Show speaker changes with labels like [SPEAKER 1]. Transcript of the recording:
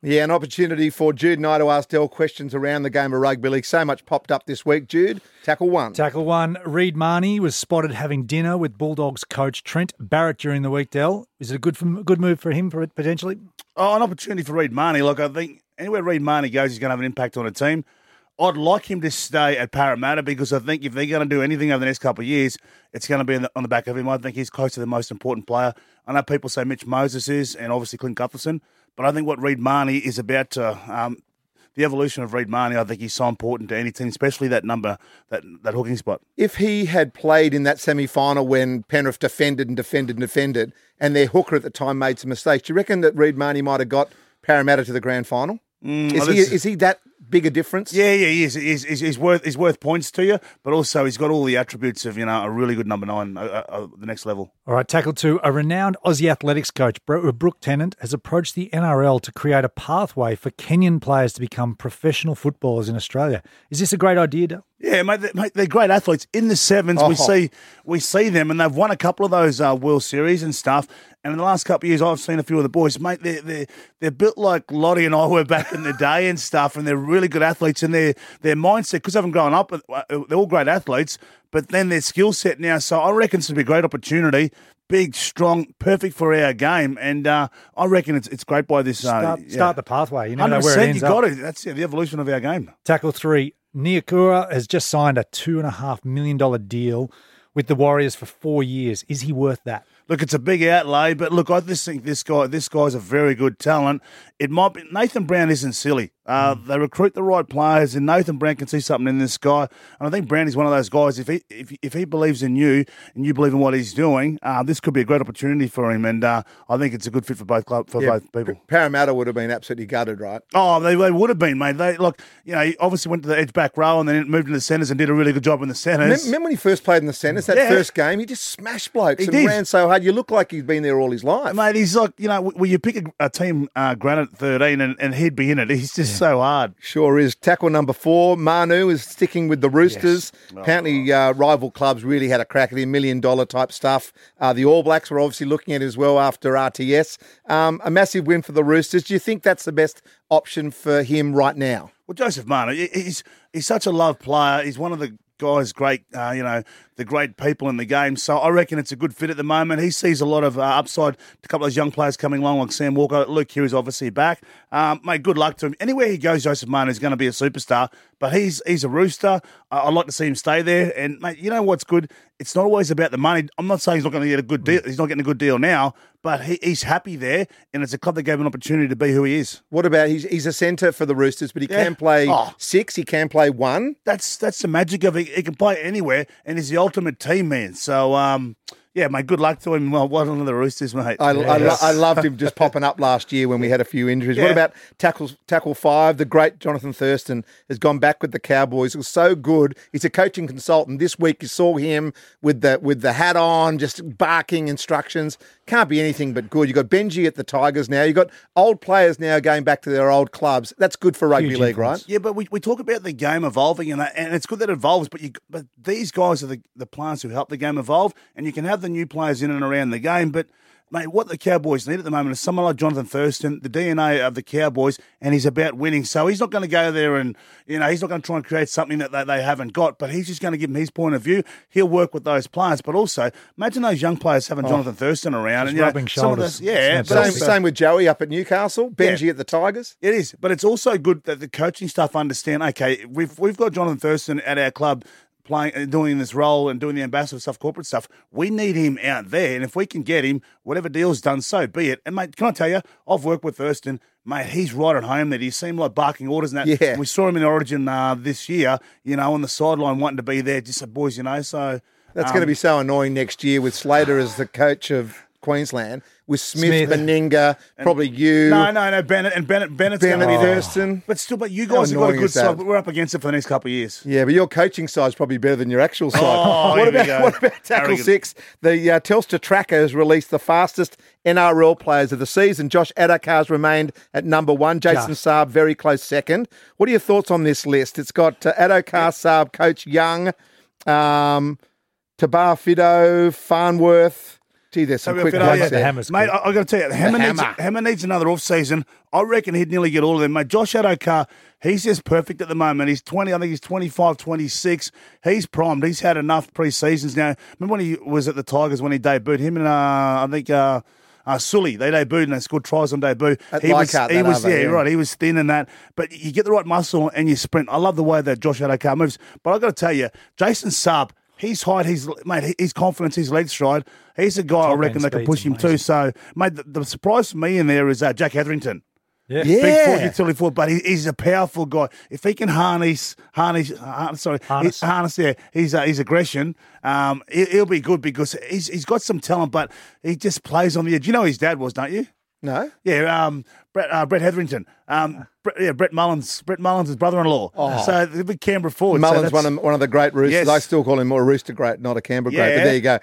[SPEAKER 1] Yeah, an opportunity for Jude and I to ask Dell questions around the game of rugby league. So much popped up this week. Jude, tackle one.
[SPEAKER 2] Tackle one. Reed Mahoney was spotted having dinner with Bulldogs coach Trent Barrett during the week. Dell, is it a good good move for him for potentially?
[SPEAKER 3] Oh, an opportunity for Reed Mahoney. Look, I think anywhere Reed Mahoney goes, he's going to have an impact on a team. I'd like him to stay at Parramatta because I think if they're going to do anything over the next couple of years, it's going to be on the, on the back of him. I think he's close to the most important player. I know people say Mitch Moses is, and obviously Clint Gutherson. But I think what Reed Mahoney is about to, um, the evolution of Reed Mahoney, I think he's so important to any team, especially that number, that, that hooking spot.
[SPEAKER 1] If he had played in that semi final when Penrith defended and defended and defended, and their hooker at the time made some mistakes, do you reckon that Reed Mahoney might have got Parramatta to the grand final? Mm, is, he, is he that big a difference?
[SPEAKER 3] Yeah, yeah, he is. He's, he's, he's, worth he's worth points to you, but also he's got all the attributes of you know a really good number nine, uh, uh, the next level.
[SPEAKER 2] All right, tackle two. A renowned Aussie athletics coach, uh, Brooke Tennant, has approached the NRL to create a pathway for Kenyan players to become professional footballers in Australia. Is this a great idea, Dale?
[SPEAKER 3] Yeah, mate, they, mate, they're great athletes. In the sevens, oh. we see we see them, and they've won a couple of those uh, World Series and stuff. And in the last couple of years, I've seen a few of the boys, mate. They're they're, they're built like Lote and I were back in the day and stuff, and they're really good athletes. And their their mindset, because they haven't grown up, uh, they're all great athletes. But then their skill set now, so I reckon it's to be a great opportunity big, strong, perfect for our game. And uh, I reckon it's it's great by this.
[SPEAKER 2] Uh, start,
[SPEAKER 3] yeah.
[SPEAKER 2] start the pathway. You never know where it ends
[SPEAKER 3] you got
[SPEAKER 2] up.
[SPEAKER 3] it. That's yeah, the evolution of our game.
[SPEAKER 2] Tackle three. Niukore has just signed a two and a half million dollar deal with the Warriors for four years. Is he worth that?
[SPEAKER 3] Look, it's a big outlay, but look, I just think this guy, this guy's a very good talent. It might be Nathan Brown isn't silly. Uh, mm. They recruit the right players, and Nathan Brown can see something in this guy. And I think Brown is one of those guys. If he if, if he believes in you and you believe in what he's doing, uh, this could be a great opportunity for him. And uh, I think it's a good fit for both club for yeah, both people.
[SPEAKER 1] Parramatta would have been absolutely gutted, right?
[SPEAKER 3] Oh, they, they would have been, mate. They look, you know, he obviously went to the edge back row and then moved into the centres and did a really good job in the centres.
[SPEAKER 1] Remember when he first played in the centres? That yeah. first game, he just smashed blokes he and did. ran so hard. You look like he's been there all his life,
[SPEAKER 3] mate. He's like, you know, when you pick a, a team, uh, Granite thirteen, and, and he'd be in it. He's just yeah. So hard.
[SPEAKER 1] Sure is. Tackle number four, Manu is sticking with the Roosters. Yes. Oh, Apparently, uh, rival clubs really had a crack at him, million dollar type stuff. Uh, the All Blacks were obviously looking at it as well after RTS. Um, a massive win for the Roosters. Do you think that's the best option for him right now?
[SPEAKER 3] Well, Joseph Manu, he's he's such a loved player. He's one of the guys, great, uh, you know, the great people in the game. So I reckon it's a good fit at the moment. He sees a lot of uh, upside. A couple of those young players coming along, like Sam Walker. Luke Hughes, obviously back. Um, mate, good luck to him. Anywhere he goes, Joseph Manu is going to be a superstar. But he's he's a rooster. I'd like to see him stay there. And mate, you know what's good? It's not always about the money. I'm not saying he's not going to get a good deal. He's not getting a good deal now, but he, he's happy there, and it's a club that gave him an opportunity to be who he is.
[SPEAKER 1] What about he's he's a centre for the Roosters, but he yeah. can play oh. six. He can play one.
[SPEAKER 3] That's that's the magic of it. He can play anywhere, and he's the ultimate team man. So um, yeah, mate, good luck to him. Well, one of the Roosters, mate.
[SPEAKER 1] I, yes. I, I, loved him just popping up last year when we had a few injuries. Yeah. What about tackle, tackle five? The great Jonathan Thurston has gone back with the Cowboys. It was so good. He's a coaching consultant. This week you saw him with the with the hat on, just barking instructions. Can't be anything but good. You've got Benji at the Tigers now. You've got old players now going back to their old clubs. That's good for rugby Huge league, influence.
[SPEAKER 3] right? Yeah, but we, we talk about the game evolving, and, and it's good that it evolves, but you but these guys are the, the players who help the game evolve, and you can have the new players in and around the game, but mate, what the Cowboys need at the moment is someone like Jonathan Thurston, the DNA of the Cowboys, and he's about winning. So he's not going to go there and, you know, he's not going to try and create something that they, they haven't got, but he's just going to give them his point of view. He'll work with those players, but also imagine those young players having oh, Jonathan Thurston around.
[SPEAKER 2] and, rubbing know, shoulders.
[SPEAKER 3] Those, yeah.
[SPEAKER 1] Same, same with Joey up at Newcastle, Benji yeah, at the Tigers.
[SPEAKER 3] It is, but it's also good that the coaching staff understand, okay, we've, we've got Jonathan Thurston at our club playing, uh, doing this role and doing the ambassador stuff, corporate stuff. We need him out there, and if we can get him, whatever deal's done, so be it. And mate, can I tell you, I've worked with Thurston. Mate, he's right at home. That he seemed like barking orders and that.
[SPEAKER 1] Yeah.
[SPEAKER 3] We saw him in Origin uh, this year. You know, on the sideline, wanting to be there. Just said, boys, you know. So
[SPEAKER 1] that's um, going to be so annoying next year with Slater as the coach of Queensland with Smith, Smith. Meninga, probably you.
[SPEAKER 3] No, no, no, Bennett and Bennett Bennett's
[SPEAKER 1] Bennett
[SPEAKER 3] going to be
[SPEAKER 1] Thurston.
[SPEAKER 3] But still, but you guys have got a good side. But we're up against it for the next couple of years.
[SPEAKER 1] Yeah, but your coaching side is probably better than your actual side. Oh, what about what about tackle Arrogant. six? The uh, Telstra tracker has released the fastest NRL players of the season. Josh has remained at number one. Jason. Saab very close second. What are your thoughts on this list? It's got uh, Saab, Coach Young, um, Tabuai Fidow, Farnworth. Gee, there's some
[SPEAKER 3] So
[SPEAKER 1] quick
[SPEAKER 3] if it-
[SPEAKER 1] ones
[SPEAKER 3] yeah.
[SPEAKER 2] The
[SPEAKER 1] there.
[SPEAKER 2] hammer's
[SPEAKER 3] Mate,
[SPEAKER 2] quick.
[SPEAKER 3] I, I got to tell you, Hammer, needs,
[SPEAKER 1] hammer.
[SPEAKER 3] Hammer needs another off season. I reckon he'd nearly get all of them, mate. Josh Addo-Carr, he's just perfect at the moment. He's 20, I think he's 25, 26. He's primed. He's had enough pre-seasons now. Remember when he was at the Tigers when he debuted? Him and, uh, I think, uh, uh, Sully, they debuted and they scored tries on debut.
[SPEAKER 1] At
[SPEAKER 3] he was,
[SPEAKER 1] Leichhardt,
[SPEAKER 3] he
[SPEAKER 1] that
[SPEAKER 3] was,
[SPEAKER 1] other,
[SPEAKER 3] yeah,
[SPEAKER 1] yeah.
[SPEAKER 3] right. He was thin and that, but you get the right muscle and you sprint. I love the way that Josh Addo-Carr moves. But I got to tell you, Jason Saab, his height, his mate, his confidence, his leg stride. He's a guy I reckon
[SPEAKER 2] end
[SPEAKER 3] that can push him too. So, mate, the, the surprise for me in there is uh, Jack Hetherington.
[SPEAKER 2] Yeah.
[SPEAKER 1] Yeah.
[SPEAKER 3] Big foot utility foot, but he, he's a powerful guy. If he can harness, harness, har- sorry,
[SPEAKER 2] Harness.
[SPEAKER 3] he- harness, yeah, his uh, his aggression, um, he, he'll be good because he's he's got some talent, but he just plays on the edge. You know who his dad was, don't you?
[SPEAKER 1] No?
[SPEAKER 3] Yeah, um, Brett, uh, Brett Hetherington. Um, Brett, yeah, Brett Mullins. Brett Mullins' is brother-in-law. Oh. So the big Canberra forward.
[SPEAKER 1] Mullins,
[SPEAKER 3] that's-
[SPEAKER 1] one of, one of the great roosters.
[SPEAKER 3] Yes.
[SPEAKER 1] I still call him more a rooster great, not a Canberra great. But there you go.